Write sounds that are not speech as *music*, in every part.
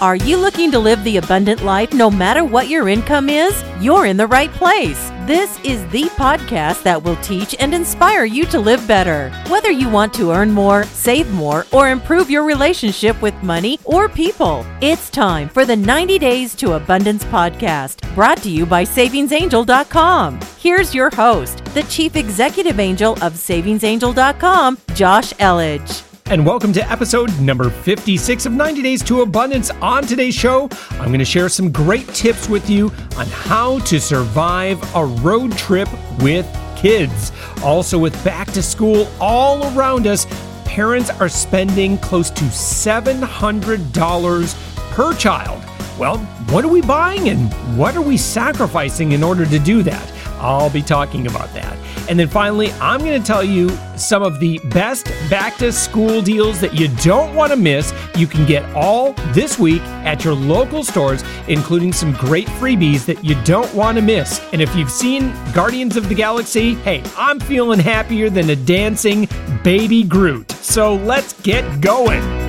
Are you looking to live the abundant life no matter what your income is? You're in the right place. This is the podcast that will teach and inspire you to live better. Whether you want to earn more, save more, or improve your relationship with money or people, it's time for the 90 Days to Abundance podcast, brought to you by SavingsAngel.com. Here's your host, the Chief Executive Angel of SavingsAngel.com, Josh Elledge and welcome to episode number 56 of 90 Days to Abundance. On today's show, I'm going to share some great tips with you on how to survive a road trip with kids. Also, with back to school all around us, parents are spending close to $700 per child. Well, what are we buying and what are we sacrificing in order to do that? I'll be talking about that. And then finally, I'm going to tell you some of the best back to school deals that you don't want to miss. You can get all this week at your local stores, including some great freebies that you don't want to miss. And if you've seen Guardians of the Galaxy, hey, I'm feeling happier than a dancing baby Groot. So let's get going.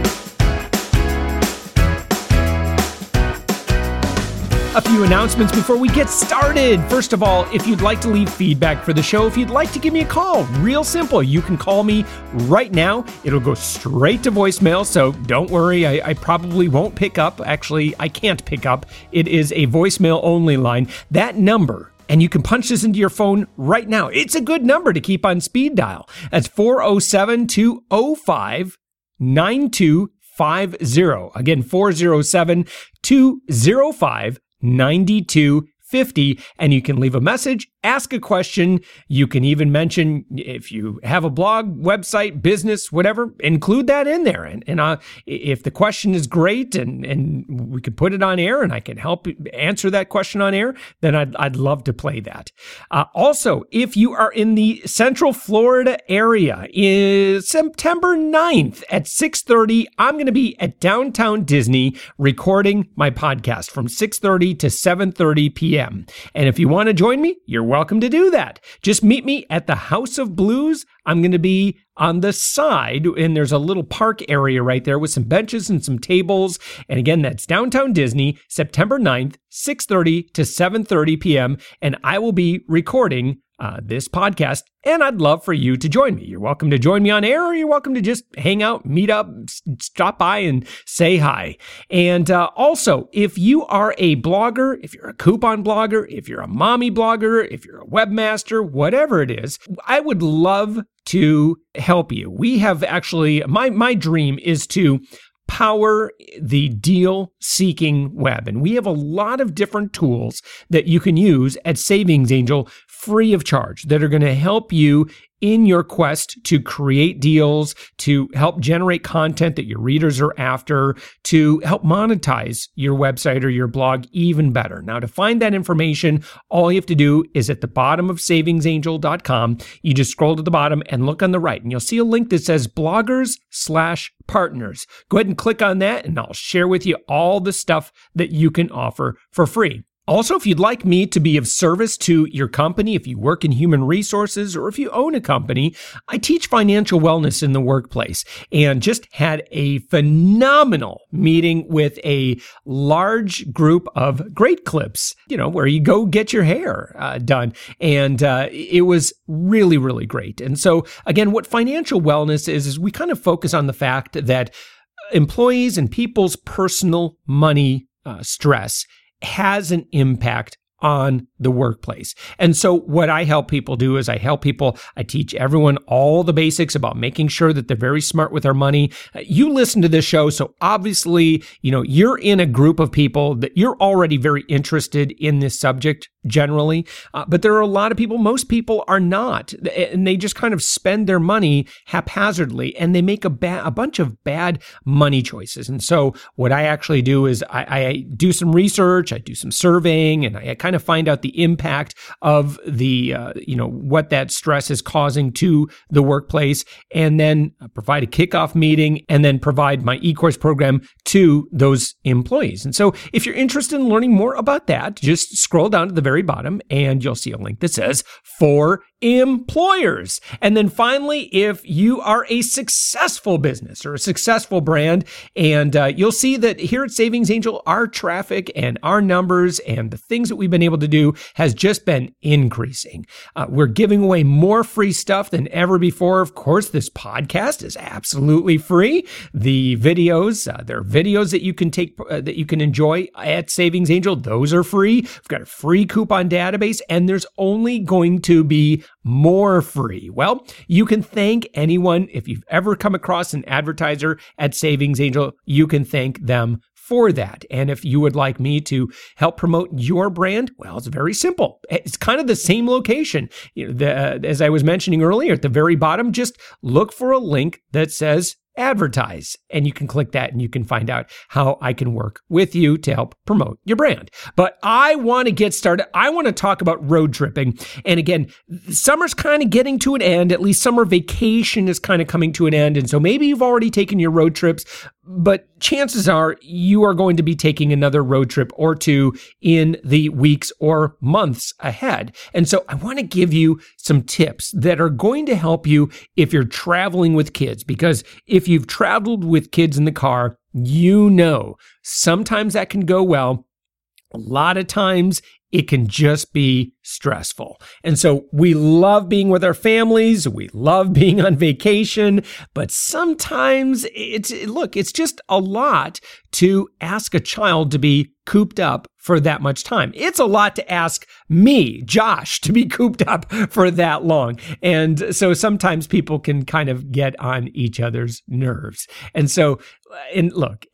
A few announcements before we get started. First of all, if you'd like to leave feedback for the show, if you'd like to give me a call, real simple. You can call me right now. It'll go straight to voicemail, so don't worry. I, I probably won't pick up. Actually, I can't pick up. It is a voicemail only line. That number, and you can punch this into your phone right now. It's a good number to keep on speed dial. That's 407 205 9250. Again, 407 205 9250 and you can leave a message ask a question. You can even mention if you have a blog, website, business, whatever, include that in there. And, and uh, if the question is great and, and we can put it on air and I can help answer that question on air, then I'd, I'd love to play that. Uh, also, if you are in the Central Florida area, is September 9th at 6.30, I'm going to be at Downtown Disney recording my podcast from 6.30 to 7.30 p.m. And if you want to join me, you're welcome to do that. Just meet me at the House of Blues. I'm going to be on the side, and there's a little park area right there with some benches and some tables. And again, that's downtown Disney, September 9th, 6:30 to 7:30 p.m. And I will be recording uh, this podcast, and I'd love for you to join me. You're welcome to join me on air, or you're welcome to just hang out, meet up, stop by, and say hi. And uh, also, if you are a blogger, if you're a coupon blogger, if you're a mommy blogger, if you're a webmaster, whatever it is, I would love to help you. We have actually my my dream is to power the deal seeking web. And we have a lot of different tools that you can use at Savings Angel free of charge that are going to help you in your quest to create deals, to help generate content that your readers are after, to help monetize your website or your blog even better. Now, to find that information, all you have to do is at the bottom of savingsangel.com, you just scroll to the bottom and look on the right, and you'll see a link that says bloggers slash partners. Go ahead and click on that, and I'll share with you all the stuff that you can offer for free. Also, if you'd like me to be of service to your company, if you work in human resources or if you own a company, I teach financial wellness in the workplace and just had a phenomenal meeting with a large group of great clips, you know, where you go get your hair uh, done. And uh, it was really, really great. And so, again, what financial wellness is, is we kind of focus on the fact that employees and people's personal money uh, stress has an impact on the workplace. And so what I help people do is I help people, I teach everyone all the basics about making sure that they're very smart with their money. Uh, you listen to this show, so obviously, you know, you're in a group of people that you're already very interested in this subject generally. Uh, but there are a lot of people, most people are not, and they just kind of spend their money haphazardly and they make a, ba- a bunch of bad money choices. And so what I actually do is I, I do some research, I do some surveying, and I, I kind of find out the impact of the, uh, you know, what that stress is causing to the workplace, and then provide a kickoff meeting and then provide my e-course program to those employees. And so if you're interested in learning more about that, just scroll down to the very bottom and you'll see a link that says for employers. And then finally, if you are a successful business or a successful brand, and uh, you'll see that here at Savings Angel, our traffic and our numbers and the things that we've been able to do has just been increasing. Uh, we're giving away more free stuff than ever before. Of course, this podcast is absolutely free. The videos, uh, there are videos that you can take, uh, that you can enjoy at Savings Angel. Those are free. We've got a free coupon database, and there's only going to be more free? Well, you can thank anyone. If you've ever come across an advertiser at Savings Angel, you can thank them for that. And if you would like me to help promote your brand, well, it's very simple. It's kind of the same location. You know, the, uh, as I was mentioning earlier, at the very bottom, just look for a link that says advertise. And you can click that and you can find out how I can work with you to help promote your brand. But I want to get started. I want to talk about road tripping. And again, summer's kind of getting to an end. At least summer vacation is kind of coming to an end. And so maybe you've already taken your road trips, but chances are you are going to be taking another road trip or two in the weeks or months ahead. And so I want to give you some tips that are going to help you if you're traveling with kids, because if you've traveled with kids in the car, you know sometimes that can go well. A lot of times it can just be stressful. And so we love being with our families. We love being on vacation, but sometimes it's, look, it's just a lot to ask a child to be cooped up for that much time. It's a lot to ask me, Josh, to be cooped up for that long. And so sometimes people can kind of get on each other's nerves. And so, and look,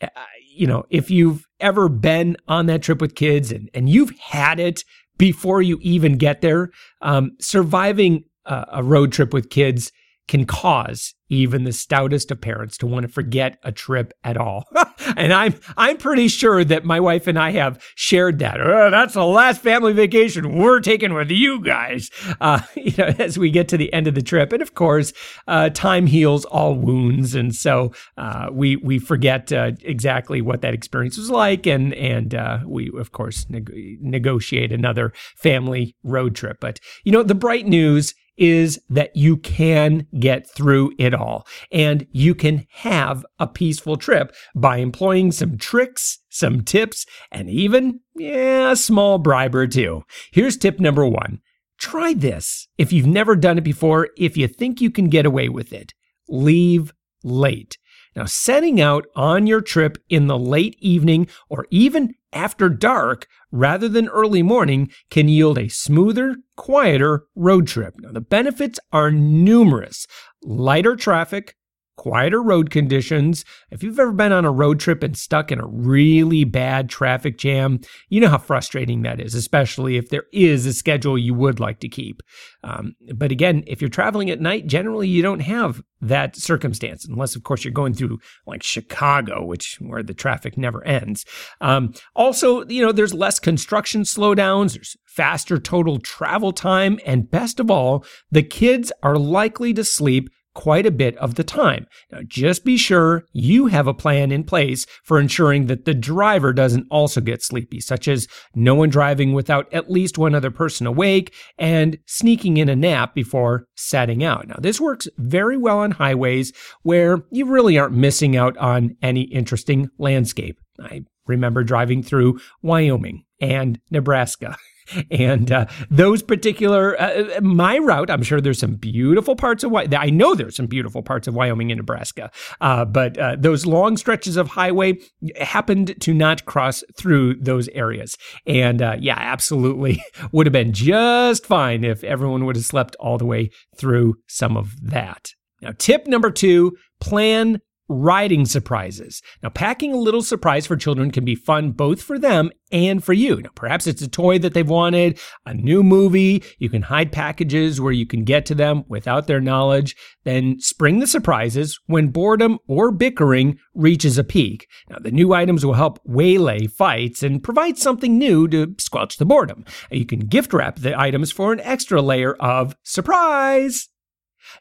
you know, if you've ever been on that trip with kids and, and you've had it before you even get there, um, surviving a, a road trip with kids can cause even the stoutest of parents to want to forget a trip at all. *laughs* and I'm I'm pretty sure that my wife and I have shared that. Oh, that's the last family vacation we're taking with you guys. Uh, *laughs* you know, as we get to the end of the trip, and of course, uh, time heals all wounds, and so uh, we we forget uh, exactly what that experience was like, and and uh, we of course neg- negotiate another family road trip. But you know, the bright news is that you can get through it all and you can have a peaceful trip by employing some tricks, some tips, and even, yeah, a small bribe or two. Here's tip number one. Try this if you've never done it before, if you think you can get away with it. Leave late. Now, setting out on your trip in the late evening or even after dark rather than early morning can yield a smoother, quieter road trip. Now, the benefits are numerous lighter traffic, quieter road conditions. If you've ever been on a road trip and stuck in a really bad traffic jam, you know how frustrating that is, especially if there is a schedule you would like to keep. Um, but again, if you're traveling at night, generally you don't have that circumstance, unless of course you're going through like Chicago, which where the traffic never ends. Um, also, you know, there's less construction slowdowns. There's faster total travel time. And best of all, the kids are likely to sleep quite a bit of the time. Now, just be sure you have a plan in place for ensuring that the driver doesn't also get sleepy, such as no one driving without at least one other person awake and sneaking in a nap before setting out. Now, this works very well on highways where you really aren't missing out on any interesting landscape. I remember driving through Wyoming and Nebraska. *laughs* and uh, those particular uh, my route i'm sure there's some beautiful parts of Wyoming. i know there's some beautiful parts of wyoming and nebraska uh, but uh, those long stretches of highway happened to not cross through those areas and uh, yeah absolutely *laughs* would have been just fine if everyone would have slept all the way through some of that now tip number two plan riding surprises. Now, packing a little surprise for children can be fun both for them and for you. Now, perhaps it's a toy that they've wanted, a new movie. You can hide packages where you can get to them without their knowledge. Then spring the surprises when boredom or bickering reaches a peak. Now, the new items will help waylay fights and provide something new to squelch the boredom. You can gift wrap the items for an extra layer of surprise.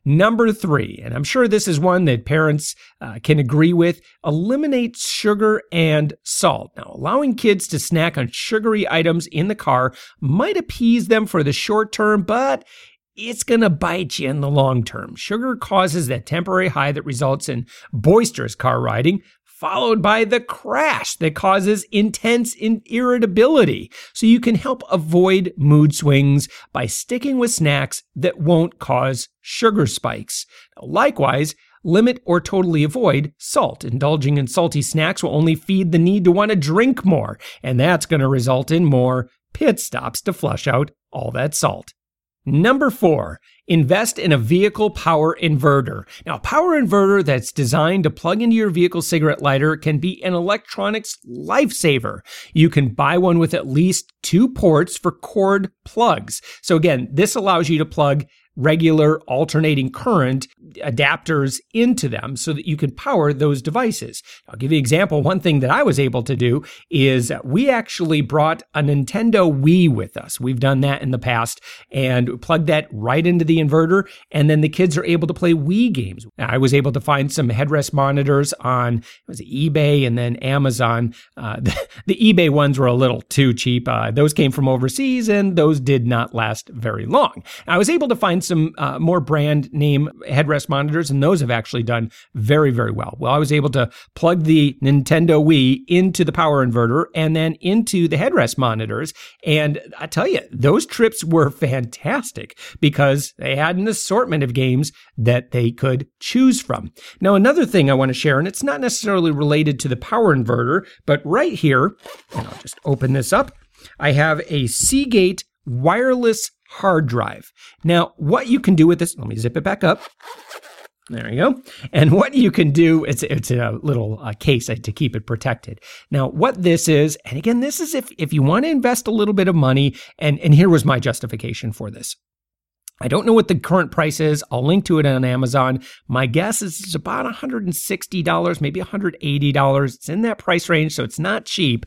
Number three, and I'm sure this is one that parents uh, can agree with, eliminate sugar and salt. Now, allowing kids to snack on sugary items in the car might appease them for the short term, but it's going to bite you in the long term. Sugar causes that temporary high that results in boisterous car riding, followed by the crash that causes intense irritability. So you can help avoid mood swings by sticking with snacks that won't cause sugar spikes. Likewise, limit or totally avoid salt. Indulging in salty snacks will only feed the need to want to drink more, and that's going to result in more pit stops to flush out all that salt. Number four, invest in a vehicle power inverter. Now, a power inverter that's designed to plug into your vehicle cigarette lighter can be an electronics lifesaver. You can buy one with at least two ports for cord plugs. So again, this allows you to plug regular alternating current adapters into them so that you can power those devices. I'll give you an example. One thing that I was able to do is we actually brought a Nintendo Wii with us. We've done that in the past and plugged that right into the inverter. And then the kids are able to play Wii games. I was able to find some headrest monitors on was eBay and then Amazon. Uh, *laughs* the, the, eBay ones were a little too cheap. Uh, those came from overseas and those did not last very long. I was able to find some uh, more brand name headrest monitors, and those have actually done very, very well. Well, I was able to plug the Nintendo Wii into the power inverter and then into the headrest monitors. And I tell you, those trips were fantastic because they had an assortment of games that they could choose from. Now, another thing I want to share, and it's not necessarily related to the power inverter, but right here, and I'll just open this up. I have a Seagate wireless hard drive. Now, what you can do with this, let me zip it back up. There you go. And what you can do, it's, it's a little uh, case to keep it protected. Now, what this is, and again, this is if, if you want to invest a little bit of money, and, and here was my justification for this. I don't know what the current price is. I'll link to it on Amazon. My guess is it's about $160, maybe $180. It's in that price range, so it's not cheap.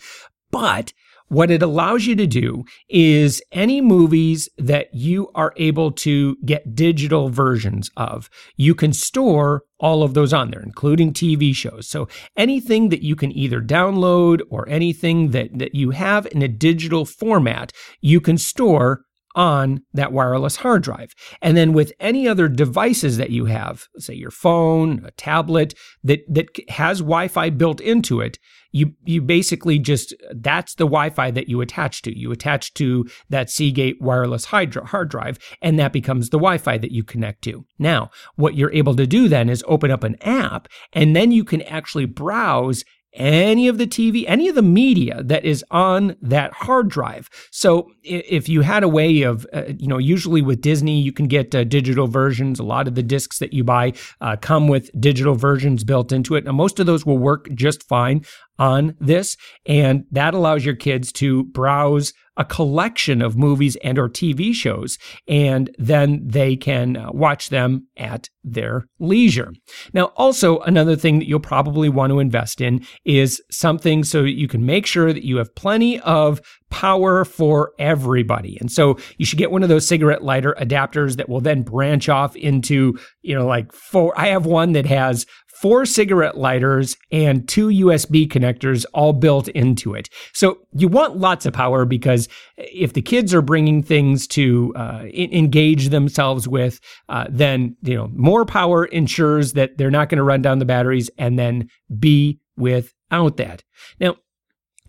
But what it allows you to do is any movies that you are able to get digital versions of, you can store all of those on there, including TV shows. So anything that you can either download or anything that, that you have in a digital format, you can store on that wireless hard drive. And then with any other devices that you have, say your phone, a tablet that that has Wi-Fi built into it, you you basically just that's the Wi-Fi that you attach to. You attach to that Seagate wireless hard drive, and that becomes the Wi-Fi that you connect to. Now, what you're able to do then is open up an app, and then you can actually browse any of the TV, any of the media that is on that hard drive. So if you had a way of, uh, you know, usually with Disney, you can get uh, digital versions. A lot of the discs that you buy uh, come with digital versions built into it. Now, most of those will work just fine on this and that allows your kids to browse a collection of movies and or TV shows and then they can uh, watch them at their leisure. Now also another thing that you'll probably want to invest in is something so that you can make sure that you have plenty of power for everybody. And so you should get one of those cigarette lighter adapters that will then branch off into, you know, like four I have one that has four cigarette lighters and two USB connectors all built into it. So you want lots of power because if the kids are bringing things to uh, engage themselves with, uh, then you know more power ensures that they're not going to run down the batteries and then be without that. Now,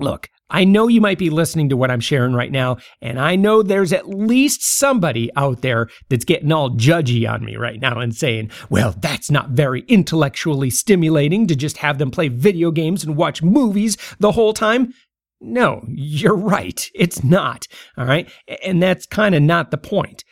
look, I know you might be listening to what I'm sharing right now, and I know there's at least somebody out there that's getting all judgy on me right now and saying, well, that's not very intellectually stimulating to just have them play video games and watch movies the whole time. No, you're right. It's not. All right. And that's kind of not the point.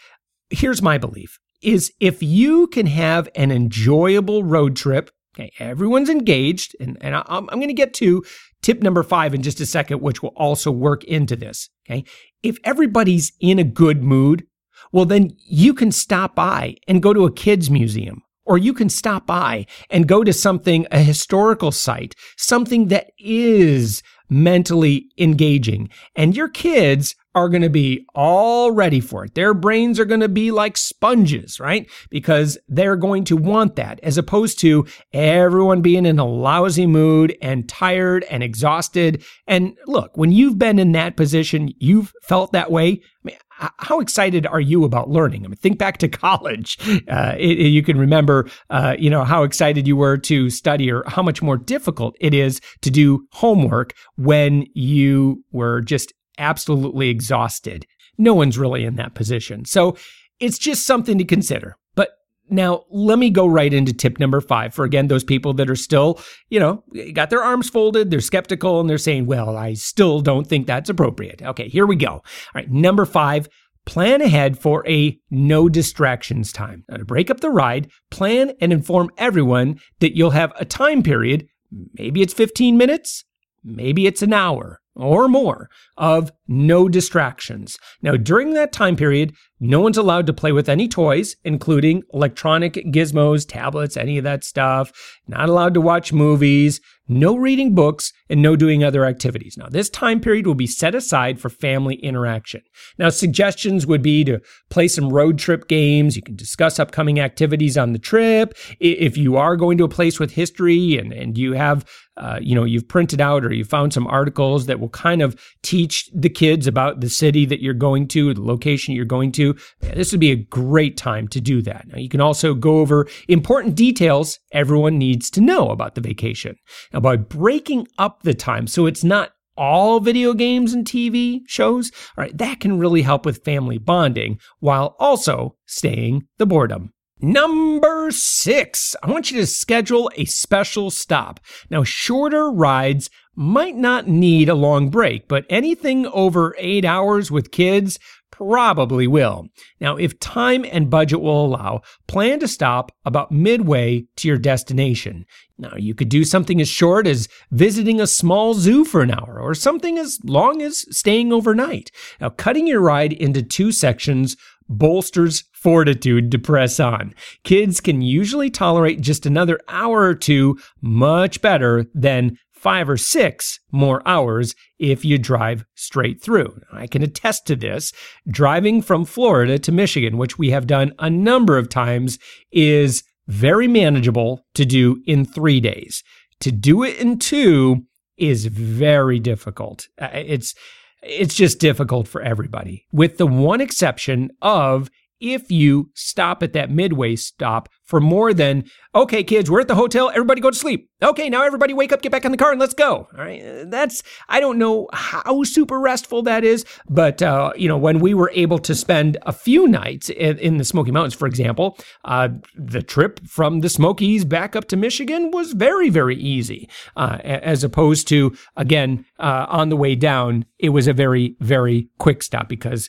Here's my belief is if you can have an enjoyable road trip Okay, everyone's engaged, and, and I, I'm going to get to tip number five in just a second, which will also work into this. Okay, if everybody's in a good mood, well, then you can stop by and go to a kids' museum, or you can stop by and go to something, a historical site, something that is mentally engaging, and your kids are going to be all ready for it. Their brains are going to be like sponges, right? Because they're going to want that as opposed to everyone being in a lousy mood and tired and exhausted. And look, when you've been in that position, you've felt that way. I mean, how excited are you about learning? I mean, think back to *laughs* college. Uh, it, it, you can remember, uh, you know, how excited you were to study, or how much more difficult it is to do homework when you were just absolutely exhausted. No one's really in that position, so it's just something to consider. But now let me go right into tip number five for again those people that are still, you know, got their arms folded, they're skeptical, and they're saying, "Well, I still don't think that's appropriate." Okay, here we go. All right, number five Plan ahead for a no distractions time. Now, to break up the ride, plan and inform everyone that you'll have a time period. Maybe it's 15 minutes, maybe it's an hour or more of no distractions. Now, during that time period, no one's allowed to play with any toys, including electronic gizmos, tablets, any of that stuff. Not allowed to watch movies, no reading books, and no doing other activities. Now, this time period will be set aside for family interaction. Now, suggestions would be to play some road trip games. You can discuss upcoming activities on the trip. If you are going to a place with history and, and you have, uh, you know, you've printed out or you found some articles that will kind of teach the kids about the city that you're going to, the location you're going to, this would be a great time to do that. Now, you can also go over important details everyone needs to know about the vacation. Now, by breaking up the time so it's not all video games and TV shows, all right, that can really help with family bonding while also staying the boredom. Number six, I want you to schedule a special stop. Now, shorter rides might not need a long break, but anything over eight hours with kids probably will. Now, if time and budget will allow, plan to stop about midway to your destination. Now, you could do something as short as visiting a small zoo for an hour, or something as long as staying overnight. Now, cutting your ride into two sections bolsters fortitude to press on. Kids can usually tolerate just another hour or two much better than five or six more hours if you drive straight through. I can attest to this. Driving from Florida to Michigan, which we have done a number of times, is very manageable to do in three days. To do it in two is very difficult. Uh, it's it's just difficult for everybody, with the one exception of if you stop at that midway stop for more than, okay, kids, we're at the hotel, everybody go to sleep. Okay, now everybody wake up, get back in the car, and let's go. All right. That's, I don't know how super restful that is, but, uh, you know, when we were able to spend a few nights in, in the Smoky Mountains, for example, uh, the trip from the Smokies back up to Michigan was very, very easy, uh, as opposed to, again, uh, on the way down, it was a very, very quick stop because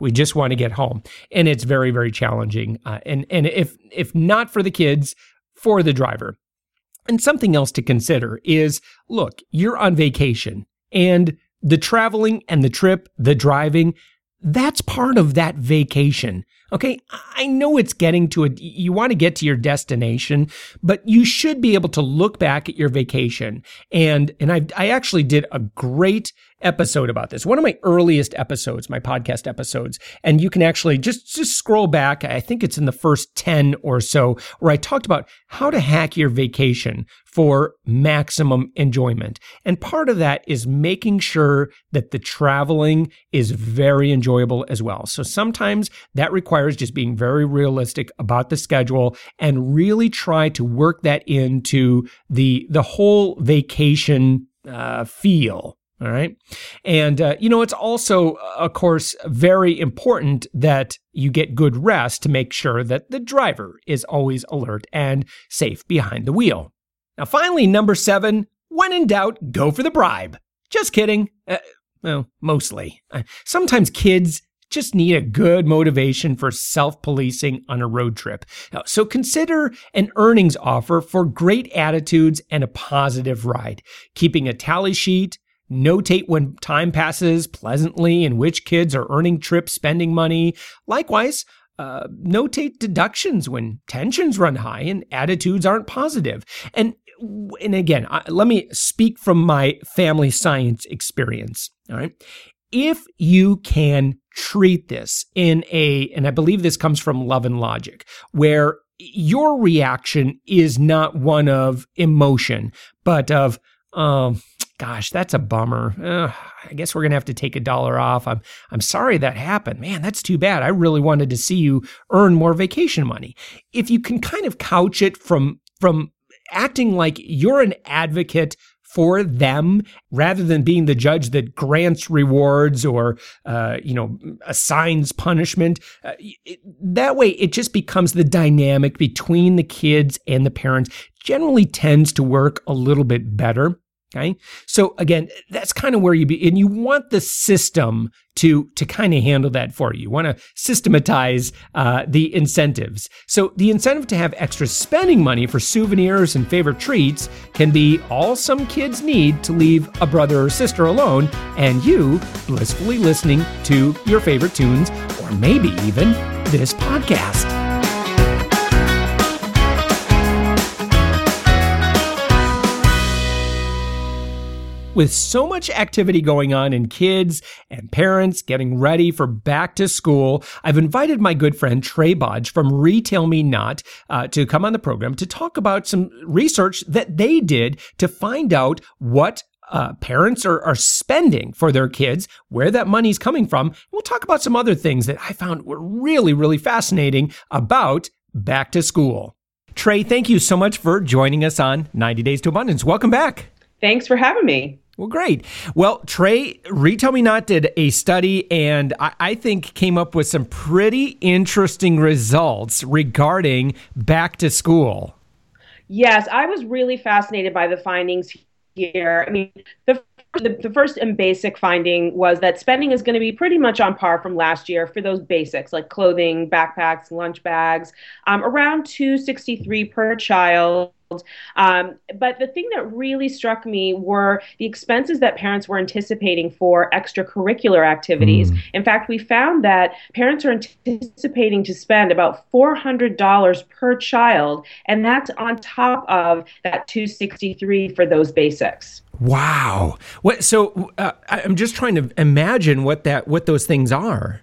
we just want to get home. And it's very, very challenging. Uh, and, and if, if not for the kids, for the driver. And something else to consider is look, you're on vacation and the traveling and the trip, the driving, that's part of that vacation. Okay. I know it's getting to a, You want to get to your destination, but you should be able to look back at your vacation. And, and I, I actually did a great episode about this. One of my earliest episodes, my podcast episodes. And you can actually just, just scroll back. I think it's in the first 10 or so where I talked about how to hack your vacation for maximum enjoyment. And part of that is making sure that the traveling is very enjoyable as well. So sometimes that requires just being very realistic about the schedule and really try to work that into the, the whole vacation uh, feel all right. And, uh, you know, it's also, of course, very important that you get good rest to make sure that the driver is always alert and safe behind the wheel. Now, finally, number seven when in doubt, go for the bribe. Just kidding. Uh, well, mostly. Uh, sometimes kids just need a good motivation for self policing on a road trip. So consider an earnings offer for great attitudes and a positive ride. Keeping a tally sheet, Notate when time passes pleasantly and which kids are earning trip spending money. Likewise, uh, notate deductions when tensions run high and attitudes aren't positive. And and again, I, let me speak from my family science experience. All right. if you can treat this in a, and I believe this comes from Love and Logic, where your reaction is not one of emotion, but of, um, gosh, that's a bummer. I guess we're gonna have to take a dollar off. I'm I'm sorry that happened. Man, that's too bad. I really wanted to see you earn more vacation money. If you can kind of couch it from from acting like you're an advocate for them rather than being the judge that grants rewards or uh, you know assigns punishment. Uh, it, that way it just becomes the dynamic between the kids and the parents generally tends to work a little bit better Okay. So again, that's kind of where you be, and you want the system to to kind of handle that for you. You want to systematize uh, the incentives. So the incentive to have extra spending money for souvenirs and favorite treats can be all some kids need to leave a brother or sister alone, and you blissfully listening to your favorite tunes, or maybe even this podcast. With so much activity going on in kids and parents getting ready for back to school, I've invited my good friend Trae Bodge from Retail Me Not uh, to come on the program to talk about some research that they did to find out what uh, parents are, are spending for their kids, where that money's coming from. We'll talk about some other things that I found were really, really fascinating about back to school. Trae, thank you so much for joining us on 90 Days to Abundance. Welcome back. Thanks for having me. Well, great. Well, Trae, Retail Me Not did a study and I, I, think came up with some pretty interesting results regarding back to school. Yes, I was really fascinated by the findings here. I mean, the the, the, first and basic finding was that spending is going to be pretty much on par from last year for those basics like clothing, backpacks, lunch bags, um, around 263 per child um, but the thing that really struck me were the expenses that parents were anticipating for extracurricular activities. Mm. In fact, we found that parents are anticipating to spend about $400 per child, and that's on top of that 263 for those basics. Wow. What so uh, I'm just trying to imagine what that what those things are.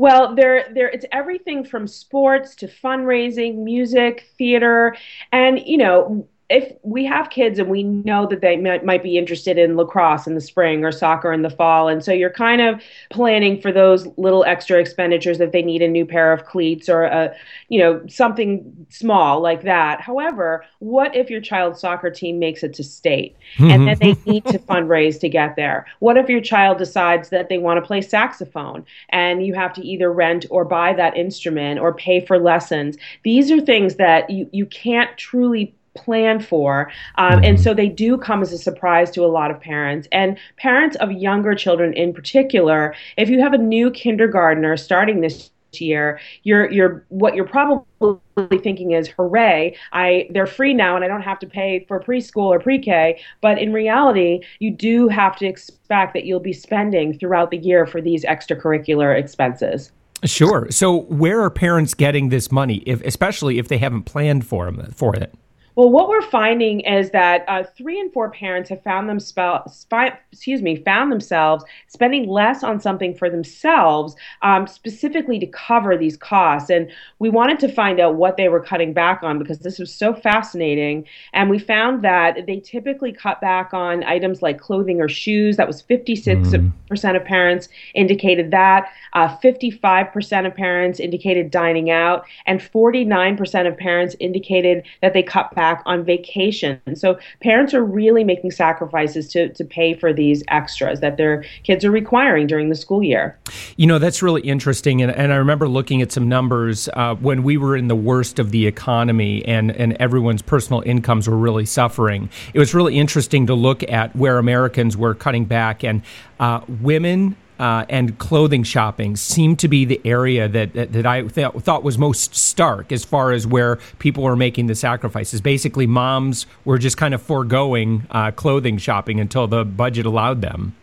Well, there, there, it's everything from sports to fundraising, music, theater, and you know, if we have kids and we know that they might, might be interested in lacrosse in the spring or soccer in the fall. And so you're kind of planning for those little extra expenditures if they need a new pair of cleats or a you know something small like that. However what if your child's soccer team makes it to state and then they *laughs* need to fundraise to get there? What if your child decides that they want to play saxophone and you have to either rent or buy that instrument or pay for lessons? These are things that you, you can't truly plan for. Um, and mm-hmm. so they do come as a surprise to a lot of parents. And parents of younger children in particular, if you have a new kindergartner starting this year you're you're what you're probably thinking is hooray i they're free now and i don't have to pay for preschool or pre-k but in reality you do have to expect that you'll be spending throughout the year for these extracurricular expenses sure so where are parents getting this money if especially if they haven't planned for them for it well, what we're finding is that uh, three and four parents have found themselves, excuse me, found themselves spending less on something for themselves, um, specifically to cover these costs. And we wanted to find out what they were cutting back on because this was so fascinating. And we found that they typically cut back on items like clothing or shoes. That was 56 mm. percent of parents indicated that. Uh, 55% of parents indicated dining out, and 49% of parents indicated that they cut back on vacation. So parents are really making sacrifices to, to pay for these extras that their kids are requiring during the school year. You know, that's really interesting. And, and I remember looking at some numbers uh, when we were in the worst of the economy and, and everyone's personal incomes were really suffering. It was really interesting to look at where Americans were cutting back and uh, women uh, and clothing shopping seemed to be the area that that, that I th- thought was most stark as far as where people were making the sacrifices. Basically, moms were just kind of foregoing uh, clothing shopping until the budget allowed them.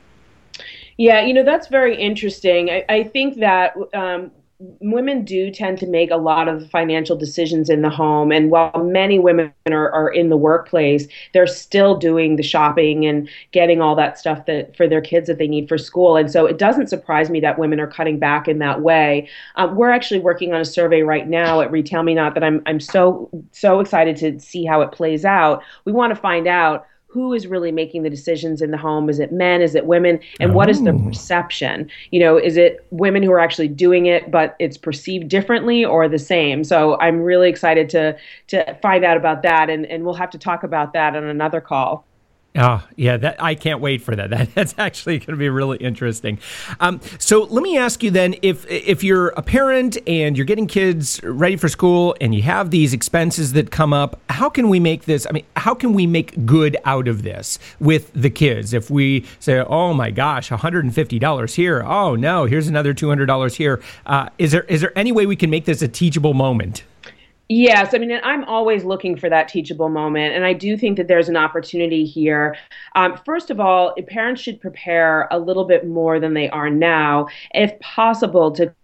Yeah, you know that's very interesting. I, I think that um, women do tend to make a lot of financial decisions in the home. And while many women are, are in the workplace, they're still doing the shopping and getting all that stuff that for their kids that they need for school. And so it doesn't surprise me that women are cutting back in that way. Um, we're actually working on a survey right now at Retail Me Not that I'm I'm so so excited to see how it plays out. We want to find out who is really making the decisions in the home? Is it men? Is it women? And oh. what is the oh. perception? You know is it women who are actually doing it but it's perceived differently or the same? So i'm really excited to to find out about that and and we'll have to talk about that on another call Oh, yeah, that I can't wait for that. *laughs* that that's actually going to be really interesting. Um, so let me ask you then if if you're a parent and you're getting kids ready for school and you have these expenses that come up, how can we make this? I mean, how can we make good out of this with the kids? If we say, "Oh my gosh, $150 here. Oh no, here's another $200 here." Uh, is there is there any way we can make this a teachable moment? Yes, I mean, I'm always looking for that teachable moment, and I do think that there's an opportunity here. Um, first of all, parents should prepare a little bit more than they are now, if possible, to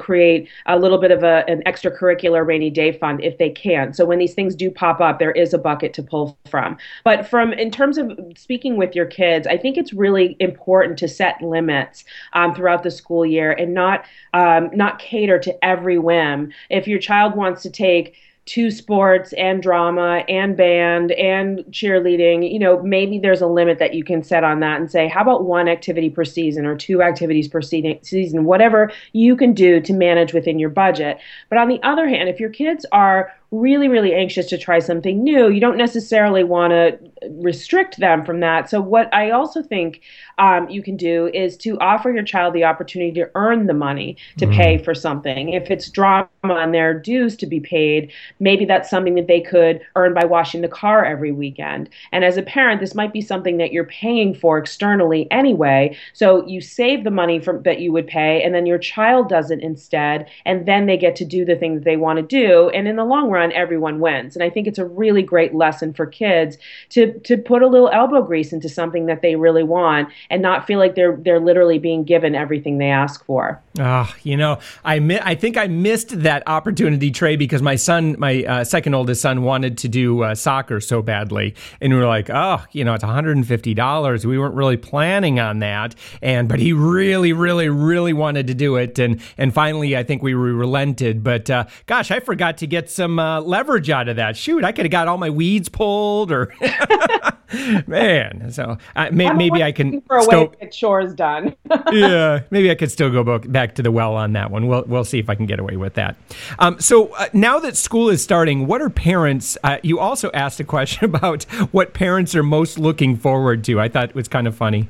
create a little bit of a, an extracurricular rainy day fund if they can. So when these things do pop up, there is a bucket to pull from. But from in terms of speaking with your kids, I think it's really important to set limits um, throughout the school year and not um, not cater to every whim. If your child wants to take two sports and drama and band and cheerleading, you know, maybe there's a limit that you can set on that and say, how about one activity per season or two activities per season, whatever you can do to manage within your budget. But on the other hand, if your kids are really, really anxious to try something new, you don't necessarily want to restrict them from that. So, what I also think um, you can do is to offer your child the opportunity to earn the money to mm. pay for something. If it's drama and their dues to be paid, maybe that's something that they could earn by washing the car every weekend. And as a parent, this might be something that you're paying for externally anyway. So, you save the money from, that you would pay, and then your child does it instead, and then they get to do the things they want to do. And in the long run, run, everyone wins. And I think it's a really great lesson for kids to to put a little elbow grease into something that they really want and not feel like they're they're literally being given everything they ask for. Ah, oh, you know, I mi- I think I missed that opportunity, Trae, because my son, my uh, second oldest son, wanted to do uh, soccer so badly, and we were like, oh, you know, it's one hundred and fifty dollars. We weren't really planning on that, and but he really, really, really wanted to do it, and and finally, I think we relented. But uh, gosh, I forgot to get some uh, leverage out of that. Shoot, I could have got all my weeds pulled, or *laughs* man. So uh, may, maybe I can for a still, way to get chores done. *laughs* yeah, maybe I could still go back to the well on that one. We'll we'll see if I can get away with that. Um, so uh, now that school is starting, what are parents? Uh, you also asked a question *laughs* about what parents are most looking forward to. I thought it was kind of funny.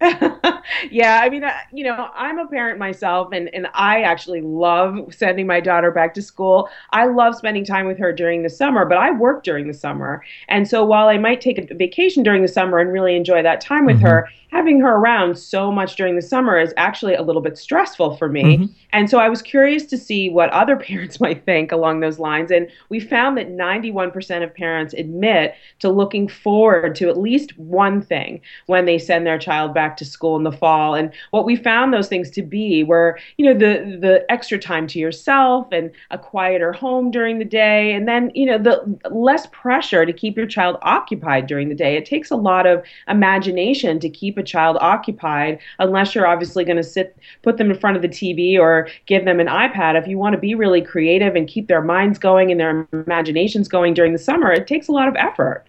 Yeah, I mean, you know, I'm a parent myself, and and I actually love sending my daughter back to school. I love spending time with her during the summer, but I work during the summer, and so while I might take a vacation during the summer and really enjoy that time with mm-hmm. her, having her around so much during the summer is actually a little bit stressful for me. Mm-hmm. And so I was curious to see what other *laughs* parents might think along those lines. And we found that 91% of parents admit to looking forward to at least one thing when they send their child back to school in the fall. And what we found those things to be were, you know, the the extra time to yourself and a quieter home during the day, and then, you know, the less pressure to keep your child occupied during the day. It takes a lot of imagination to keep a child occupied unless you're obviously going to sit put them in front of the TV or give them an iPad. If you want to be really creative and keep their minds going and their imaginations going during the summer, it takes a lot of effort.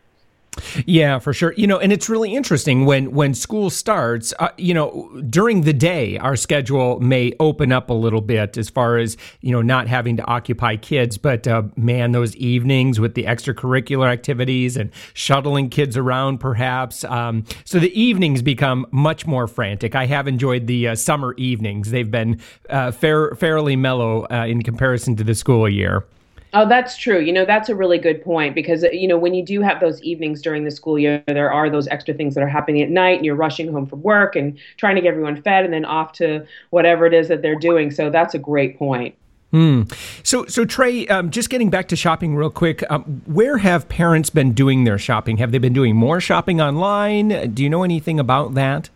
Yeah, for sure. You know, and it's really interesting when when school starts. Uh, you know, during the day, our schedule may open up a little bit as far as you know not having to occupy kids. But uh, man, those evenings with the extracurricular activities and shuttling kids around, perhaps. Um, so the evenings become much more frantic. I have enjoyed the uh, summer evenings; they've been uh, fair, fairly mellow uh, in comparison to the school year. Oh, that's true. You know, that's a really good point because, you know, when you do have those evenings during the school year, there are those extra things that are happening at night and you're rushing home from work and trying to get everyone fed and then off to whatever it is that they're doing. So that's a great point. Hmm. So, so Trae, um, just getting back to shopping real quick, um, where have parents been doing their shopping? Have they been doing more shopping online? Do you know anything about that?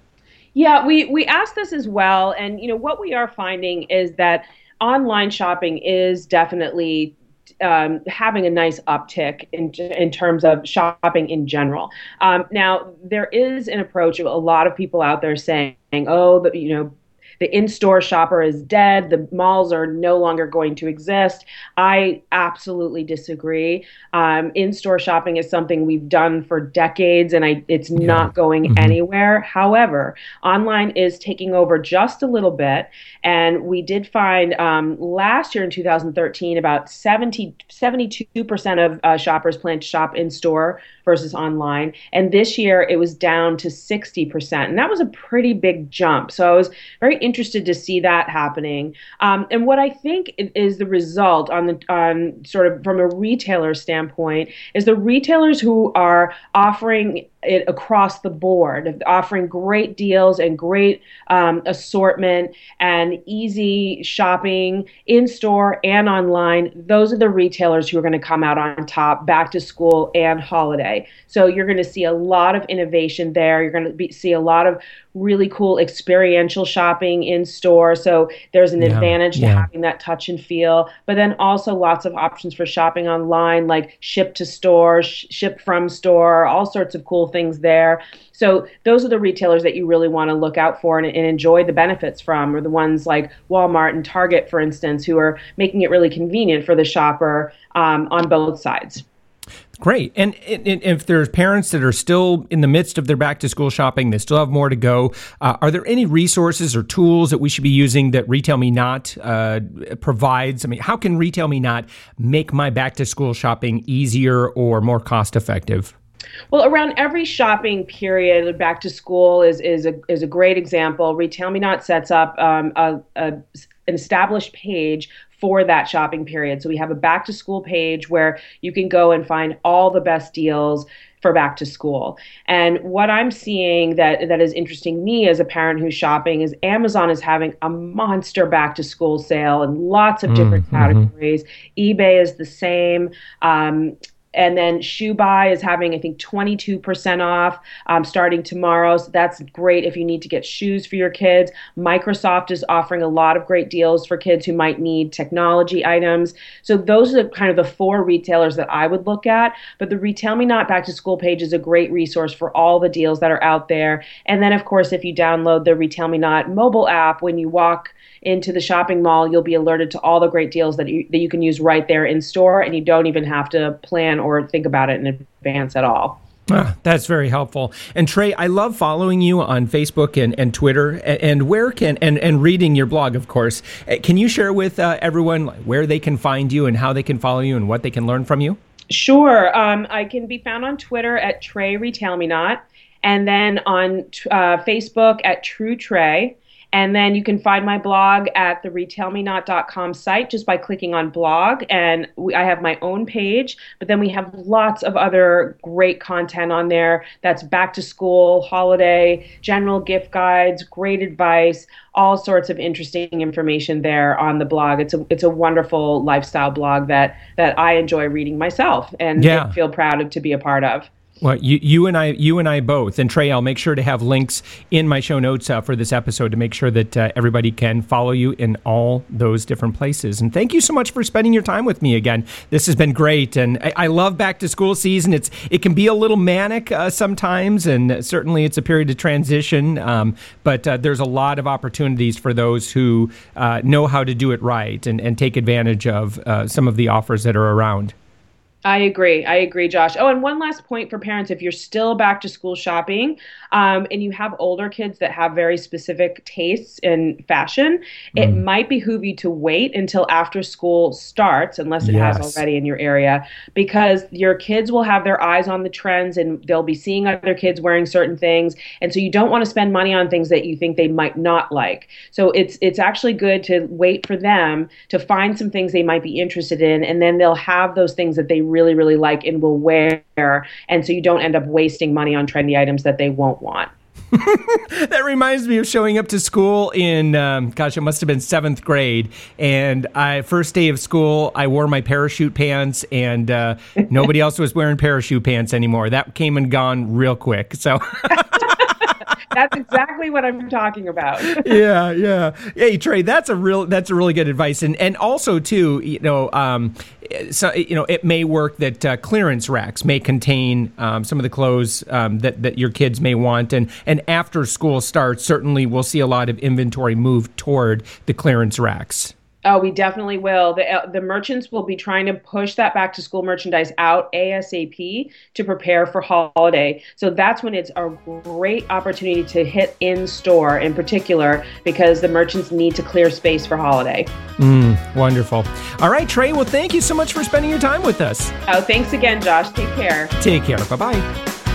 Yeah, we we asked this as well, and you know what we are finding is that online shopping is definitely um, having a nice uptick in in terms of shopping in general. Um, now there is an approach of a lot of people out there saying, "Oh, the, you know, the in-store shopper is dead the malls are no longer going to exist i absolutely disagree um, in-store shopping is something we've done for decades and I, it's yeah. not going mm-hmm. anywhere however online is taking over just a little bit and we did find um, last year in 2013 about 70 72% of uh, shoppers plan to shop in store versus online. And this year it was down to 60% and that was a pretty big jump. So i was very interested to see that happening. Um, and what I think is the result on the on sort of from a retailer standpoint is the retailers who are offering it across the board, offering great deals and great um, assortment and easy shopping in store and online. Those are the retailers who are going to come out on top back to school and holiday. So you're going to see a lot of innovation there. You're going to be, see a lot of really cool experiential shopping in store. So there's an yeah, advantage to yeah. having that touch and feel, but then also lots of options for shopping online, like ship to store, sh- ship from store, all sorts of cool things there. So those are the retailers that you really want to look out for and, and enjoy the benefits from, or the ones like Walmart and Target, for instance, who are making it really convenient for the shopper um, on both sides. Great. And, and, if there's parents that are still in the midst of their back to school shopping, they still have more to go. Uh, are there any resources or tools that we should be using that Retail Me Not uh, provides? I mean, how can Retail Me Not make my back to school shopping easier or more cost effective? Well, around every shopping period, back to school is is a is a great example. Retail Me Not sets up um, a, a, an established page for that shopping period. So we have a back to school page where you can go and find all the best deals for back to school. And what I'm seeing that that is interesting me as a parent who's shopping is Amazon is having a monster back to school sale in lots of different mm-hmm. categories. eBay is the same. Um, and then ShoeBuy is having, I think, 22% off um, starting tomorrow. So that's great if you need to get shoes for your kids. Microsoft is offering a lot of great deals for kids who might need technology items. So those are kind of the four retailers that I would look at. But the Retail Me Not Back to School page is a great resource for all the deals that are out there. And then, of course, if you download the Retail Me Not mobile app, when you walk into the shopping mall, you'll be alerted to all the great deals that you, that you can use right there in store, and you don't even have to plan or think about it in advance at all. Ah, that's very helpful. And Trae, I love following you on Facebook and, and Twitter, and, and where can and, and reading your blog, of course. Uh, can you share with uh, everyone where they can find you and how they can follow you and what they can learn from you? Sure. Um, I can be found on Twitter at Trae Retail Me Not, and then on uh, Facebook at True Trae. And then you can find my blog at the retailmenot.com site just by clicking on blog. And we, I have my own page, but then we have lots of other great content on there that's back to school, holiday, general gift guides, great advice, all sorts of interesting information there on the blog. It's a it's a wonderful lifestyle blog that that I enjoy reading myself and yeah. feel proud of to be a part of. Well, you, you and I, you and I both, and Trae, I'll make sure to have links in my show notes uh, for this episode to make sure that uh, everybody can follow you in all those different places. And thank you so much for spending your time with me again. This has been great, and I, I love back to school season. It's it can be a little manic uh, sometimes, and certainly it's a period of transition. Um, but uh, there's a lot of opportunities for those who uh, know how to do it right and, and take advantage of uh, some of the offers that are around. I agree. I agree, Josh. Oh, and one last point for parents if you're still back to school shopping um, and you have older kids that have very specific tastes in fashion, mm. it might behoove you to wait until after school starts, unless it yes. has already in your area, because your kids will have their eyes on the trends and they'll be seeing other kids wearing certain things. And so you don't want to spend money on things that you think they might not like. So it's it's actually good to wait for them to find some things they might be interested in, and then they'll have those things that they really, really like and will wear. And so you don't end up wasting money on trendy items that they won't want. *laughs* that reminds me of showing up to school in, um, gosh, it must have been seventh grade. And I first day of school, I wore my parachute pants, and uh, nobody *laughs* else was wearing parachute pants anymore. That came and gone real quick. So *laughs* that's exactly what I'm talking about. *laughs* yeah, yeah. Hey, Trae, that's a real that's a really good advice, and and also too, you know, um, so you know, it may work that uh, clearance racks may contain um, some of the clothes um, that that your kids may want, and and after school starts, certainly we'll see a lot of inventory move toward the clearance racks. Oh, we definitely will. The, uh, the merchants will be trying to push that back to school merchandise out ASAP to prepare for holiday. So that's when it's a great opportunity to hit in store in particular because the merchants need to clear space for holiday. Mm, wonderful. All right, Trae. Well, thank you so much for spending your time with us. Oh, thanks again, Josh. Take care. Take care. Bye bye.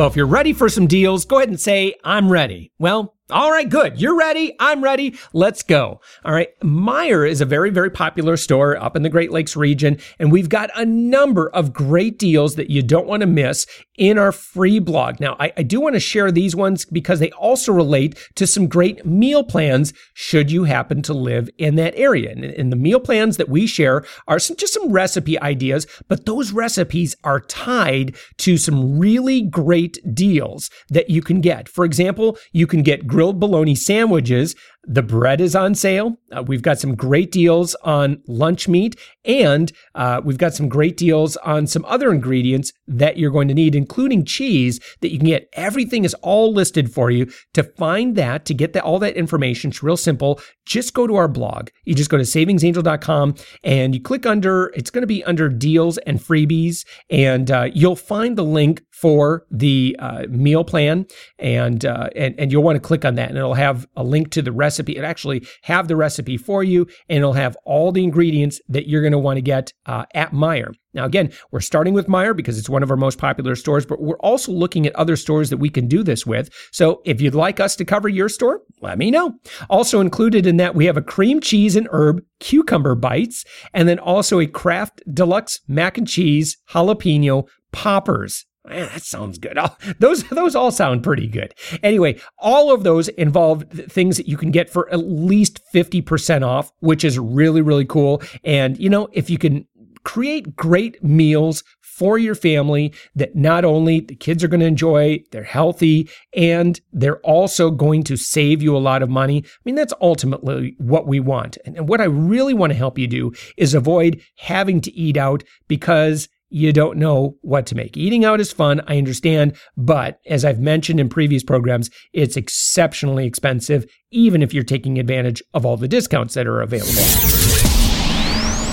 Well, if you're ready for some deals, go ahead and say, I'm ready. Well, all right, good. You're ready. I'm ready. Let's go. All right. Meijer is a very, very popular store up in the Great Lakes region, and we've got a number of great deals that you don't want to miss in our free blog. Now, I, I do want to share these ones because they also relate to some great meal plans should you happen to live in that area. And, and the meal plans that we share are some, just some recipe ideas, but those recipes are tied to some really great deals that you can get. For example, you can get grilled bologna sandwiches the bread is on sale. Uh, we've got some great deals on lunch meat, and uh, we've got some great deals on some other ingredients that you're going to need, including cheese that you can get. Everything is all listed for you. To find that, to get the, all that information, it's real simple. Just go to our blog. You just go to savingsangel.com and you click under, it's going to be under deals and freebies, and uh, you'll find the link for the uh, meal plan, and, uh, and, and you'll want to click on that, and it'll have a link to the rest recipe. It actually have the recipe for you, and it'll have all the ingredients that you're going to want to get uh, at Meijer. Now, again, we're starting with Meijer because it's one of our most popular stores, but we're also looking at other stores that we can do this with. So if you'd like us to cover your store, let me know. Also included in that, we have a cream cheese and herb cucumber bites, and then also a Kraft deluxe mac and cheese jalapeno poppers. Man, that sounds good. those those all sound pretty good. Anyway, all of those involve things that you can get for at least 50% off, which is really really cool. And you know, if you can create great meals for your family that not only the kids are going to enjoy, they're healthy, and they're also going to save you a lot of money. I mean, that's ultimately what we want. And what I really want to help you do is avoid having to eat out because you don't know what to make. Eating out is fun, I understand, but as I've mentioned in previous programs, it's exceptionally expensive, even if you're taking advantage of all the discounts that are available.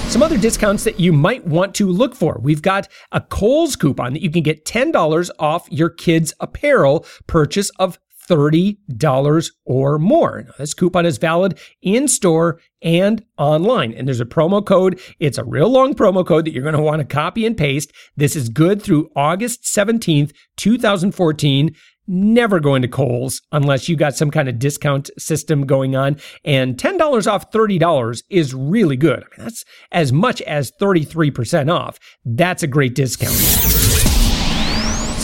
Some other discounts that you might want to look for. We've got a Kohl's coupon that you can get $10 off your kids' apparel purchase of $30 or more. Now, this coupon is valid in store and online. And there's a promo code. It's a real long promo code that you're going to want to copy and paste. This is good through August 17th, 2014 never going to Kohl's unless you got some kind of discount system going on. And $10 off $30 is really good. I mean, that's as much as 33% off. That's a great discount.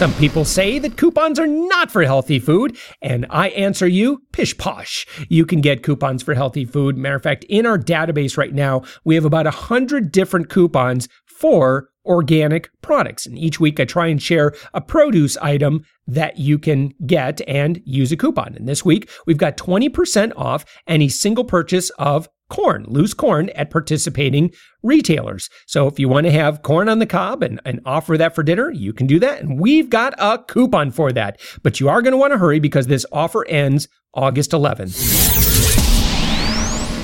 Some people say that coupons are not for healthy food, and I answer you, pish posh. You can get coupons for healthy food. Matter of fact, in our database right now, we have about 100 different coupons for organic products. And each week I try and share a produce item that you can get and use a coupon. And this week we've got 20% off any single purchase of corn, loose corn at participating retailers. So if you want to have corn on the cob and, and offer that for dinner, you can do that. And we've got a coupon for that. But you are going to want to hurry because this offer ends August 11th.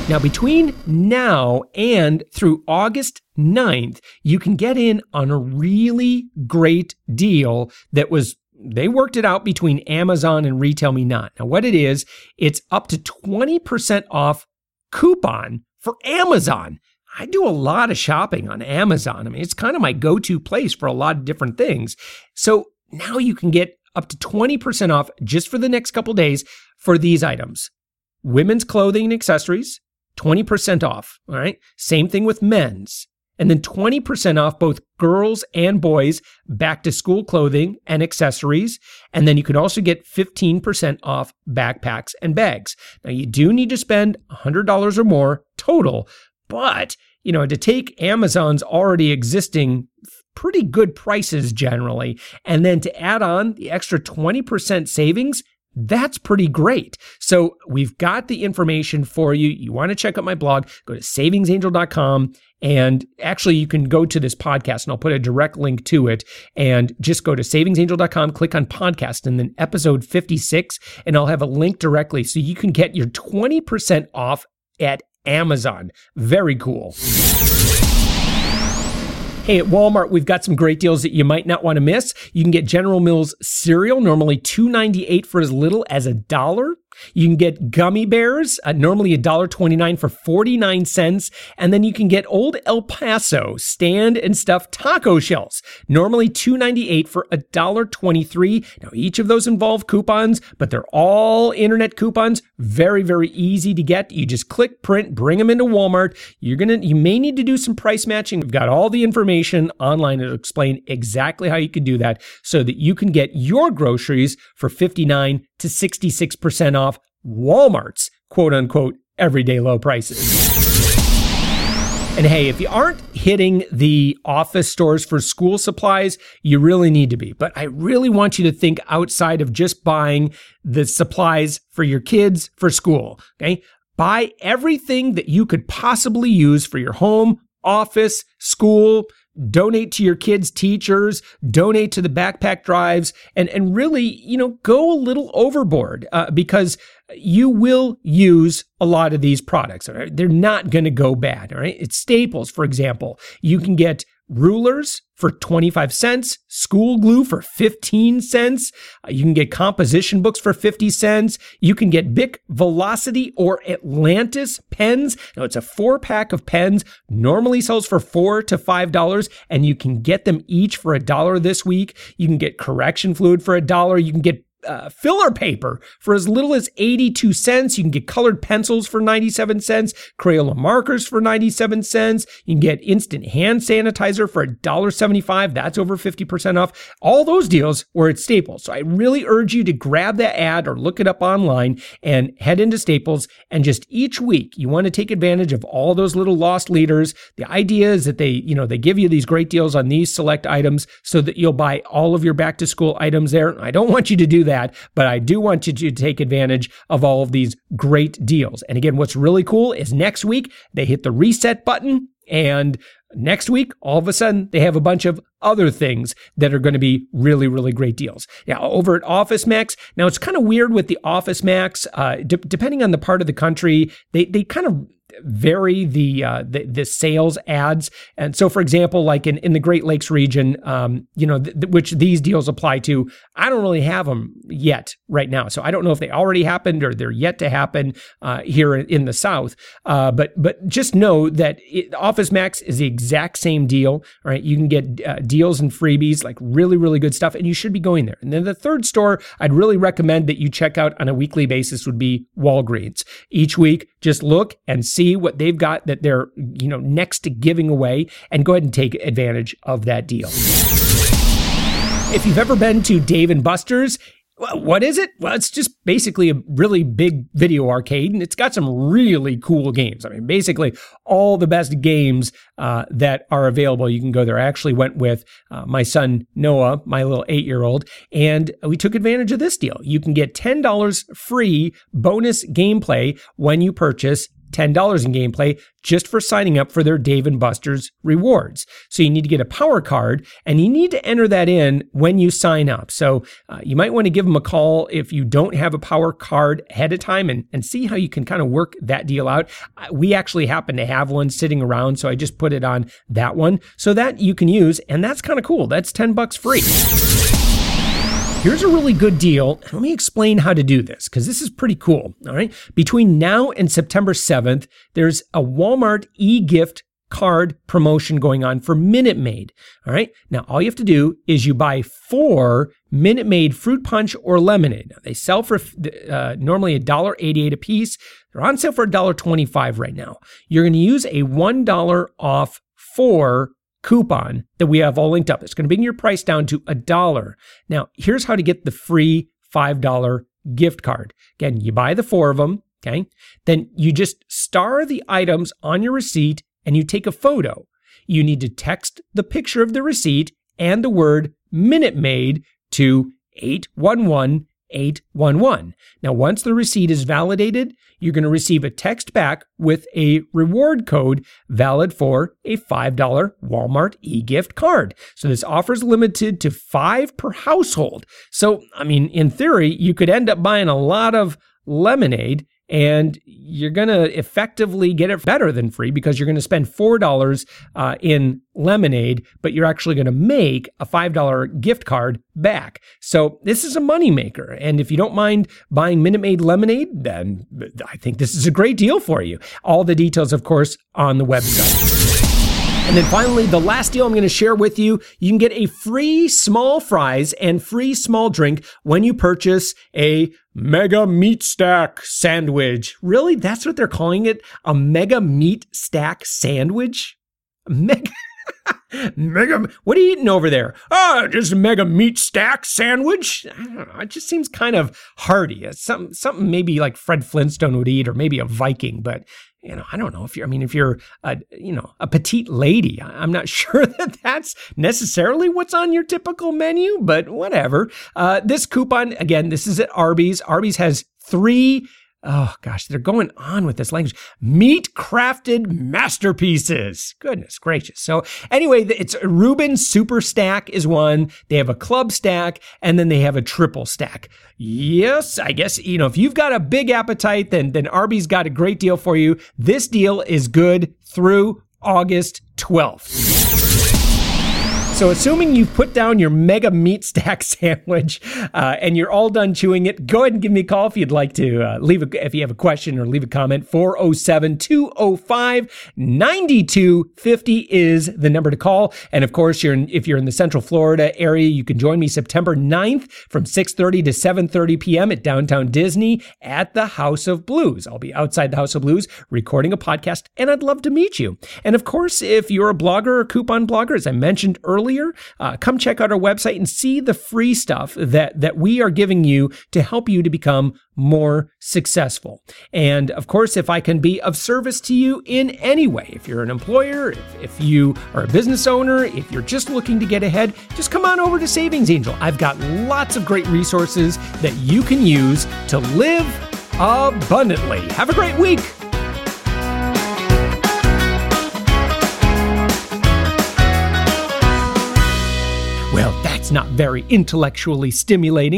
Now, between now and through August 9th, you can get in on a really great deal that was they worked it out between Amazon and Retail Me Not. Now, what it is, it's up to 20% off coupon for Amazon. I do a lot of shopping on Amazon. I mean, it's kind of my go to place for a lot of different things. So now you can get up to 20% off just for the next couple days for these items women's clothing and accessories, 20% off. All right. Same thing with men's. And then 20% off both girls and boys back to school clothing and accessories. And then you can also get 15% off backpacks and bags. Now, you do need to spend $100 or more total, but you know, to take Amazon's already existing pretty good prices generally, and then to add on the extra 20% savings, that's pretty great. So we've got the information for you. You want to check out my blog, go to savingsangel.com. And actually, you can go to this podcast and I'll put a direct link to it. And just go to savingsangel.com, click on podcast, and then episode 56. And I'll have a link directly so you can get your 20% off at Amazon. Very cool. Hey, at Walmart, we've got some great deals that you might not want to miss. You can get General Mills cereal, normally $2.98 for as little as a dollar. You can get gummy bears, uh, normally $1.29 for 49 cents. And then you can get Old El Paso stand and stuffed taco shells, normally $2.98 for $1.23. Now, each of those involve coupons, but they're all internet coupons. Very, very easy to get. You just click print, bring them into Walmart. You're going to, you may need to do some price matching. We've got all the information online to explain exactly how you can do that so that you can get your groceries for 59 to 66% off Walmart's quote unquote everyday low prices. And hey, if you aren't hitting the office stores for school supplies, you really need to be. But I really want you to think outside of just buying the supplies for your kids for school. Okay. Buy everything that you could possibly use for your home, office, school, donate to your kids' teachers, donate to the backpack drives, and, and really, you know, go a little overboard uh, because you will use a lot of these products. Right? They're not going to go bad. All right. It's Staples, for example. You can get rulers for 25 cents, school glue for 15 cents. Uh, you can get composition books for 50 cents. You can get Bic Velocity or Atlantis pens. Now it's a four pack of pens, normally sells for four to five dollars, and you can get them each for a dollar this week. You can get correction fluid for a dollar. You can get uh, filler paper for as little as 82 cents. You can get colored pencils for 97 cents, Crayola markers for 97 cents. You can get instant hand sanitizer for $1.75. That's over 50% off. All those deals were at Staples. So I really urge you to grab that ad or look it up online and head into Staples. And just each week, you want to take advantage of all those little lost leaders. The idea is that they, you know, they give you these great deals on these select items so that you'll buy all of your back to school items there. I don't want you to do that that, but I do want you to take advantage of all of these great deals. And again, what's really cool is next week they hit the reset button and Next week, all of a sudden, they have a bunch of other things that are going to be really, really great deals. Now, over at Office Max, now it's kind of weird with the Office Max. Uh, de- depending on the part of the country, they they kind of vary the, uh, the, the sales ads. And so, for example, like in, in the Great Lakes region, um, you know, th- which these deals apply to, I don't really have them yet right now. So I don't know if they already happened or they're yet to happen uh, here in, the South. Uh, but but just know that it, Office Max is the exact same deal. Right, you can get uh, deals and freebies, like really really good stuff, and you should be going there. And then the third store I'd really recommend that you check out on a weekly basis would be Walgreens. Each week, just look and see what they've got that they're, you know, next to giving away and go ahead and take advantage of that deal. If you've ever been to Dave and Buster's, what is it? Well, it's just basically a really big video arcade, and it's got some really cool games. I mean, basically all the best games uh, that are available. You can go there. I actually went with uh, my son Noah, my little eight-year-old, and we took advantage of this deal. You can get ten dollars free bonus gameplay when you purchase $10 in gameplay just for signing up for their Dave and Buster's rewards. So you need to get a power card and you need to enter that in when you sign up. So uh, you might want to give them a call if you don't have a power card ahead of time and, and see how you can kind of work that deal out. We actually happen to have one sitting around, so I just put it on that one so that you can use, and that's kind of cool. That's 10 bucks free. Here's a really good deal. Let me explain how to do this because this is pretty cool. All right. Between now and September 7th, there's a Walmart e gift card promotion going on for Minute Maid. All right. Now, all you have to do is you buy four Minute Maid fruit punch or lemonade. Now, they sell for uh, normally $1.88 a piece. They're on sale for $1.25 right now. You're going to use a $1 off four coupon that we have all linked up. It's going to bring your price down to a dollar. Now, here's how to get the free $5 gift card. Again, you buy the four of them, okay? Then you just star the items on your receipt and you take a photo. You need to text the picture of the receipt and the word Minute Maid to 811 811. Now, once the receipt is validated, you're going to receive a text back with a reward code valid for a $5 Walmart e-gift card. So this offer is limited to five per household. So, I mean, in theory, you could end up buying a lot of lemonade and you're going to effectively get it better than free because you're going to spend $4 uh, in lemonade, but you're actually going to make a $5 gift card back. So this is a moneymaker. And if you don't mind buying Minute Maid lemonade, then I think this is a great deal for you. All the details, of course, on the website. And then finally, the last deal I'm going to share with you, you can get a free small fries and free small drink when you purchase a mega meat stack sandwich. Really? That's what they're calling it? A mega meat stack sandwich? Mega *laughs* mega what are you eating over there oh just a mega meat stack sandwich i don't know it just seems kind of hearty it's something something maybe like fred flintstone would eat or maybe a viking but you know, I don't know if you're, I mean, if you're a, you know, a petite lady, I'm not *laughs* sure that that's necessarily what's on your typical menu, but whatever. Uh, this coupon, again, this is at Arby's. Arby's has three Oh gosh, they're going on with this language. Meat crafted masterpieces. Goodness gracious. So anyway, it's Reuben Super Stack is one. They have a club stack and then they have a triple stack. Yes, I guess, you know, if you've got a big appetite, then, then Arby's got a great deal for you. This deal is good through August 12th. So, assuming you've put down your mega meat stack *laughs* sandwich uh, and you're all done chewing it, go ahead and give me a call if you'd like to uh, leave a, if you have a question or leave a comment. 407 205 9250 is the number to call. And of course, you're in, if you're in the Central Florida area, you can join me September 9th from 6:30 to 7:30 p.m. at Downtown Disney at the House of Blues. I'll be outside the House of Blues recording a podcast, and I'd love to meet you. And of course, if you're a blogger or coupon blogger, as I mentioned earlier earlier, uh, come check out our website and see the free stuff that, that we are giving you to help you to become more successful. And of course, if I can be of service to you in any way, if you're an employer, if, if you are a business owner, if you're just looking to get ahead, just come on over to Savings Angel. I've got lots of great resources that you can use to live abundantly. Have a great week. That's not very intellectually stimulating.